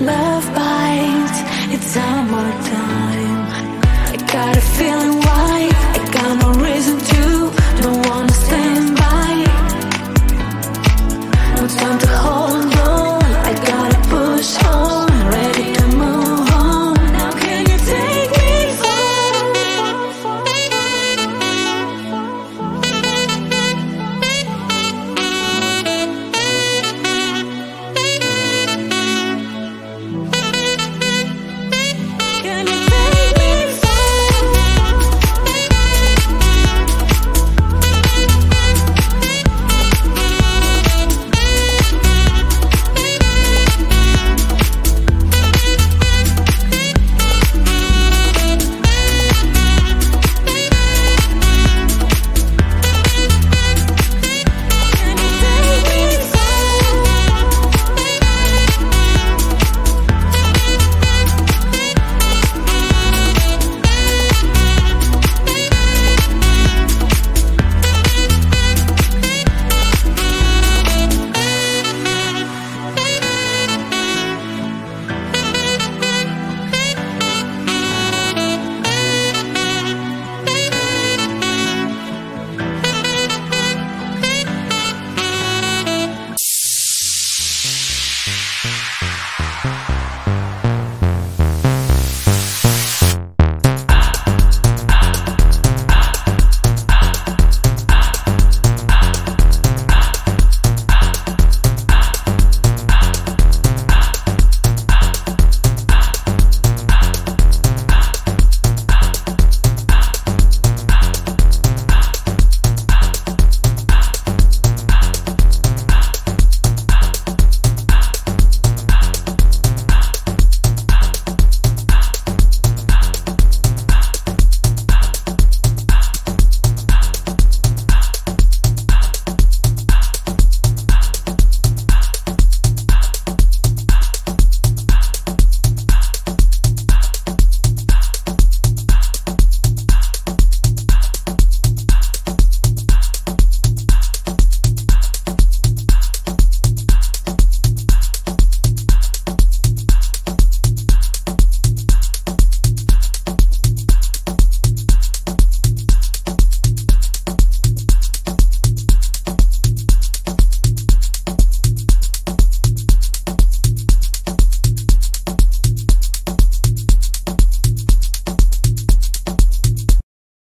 love bites. It's summertime. I got.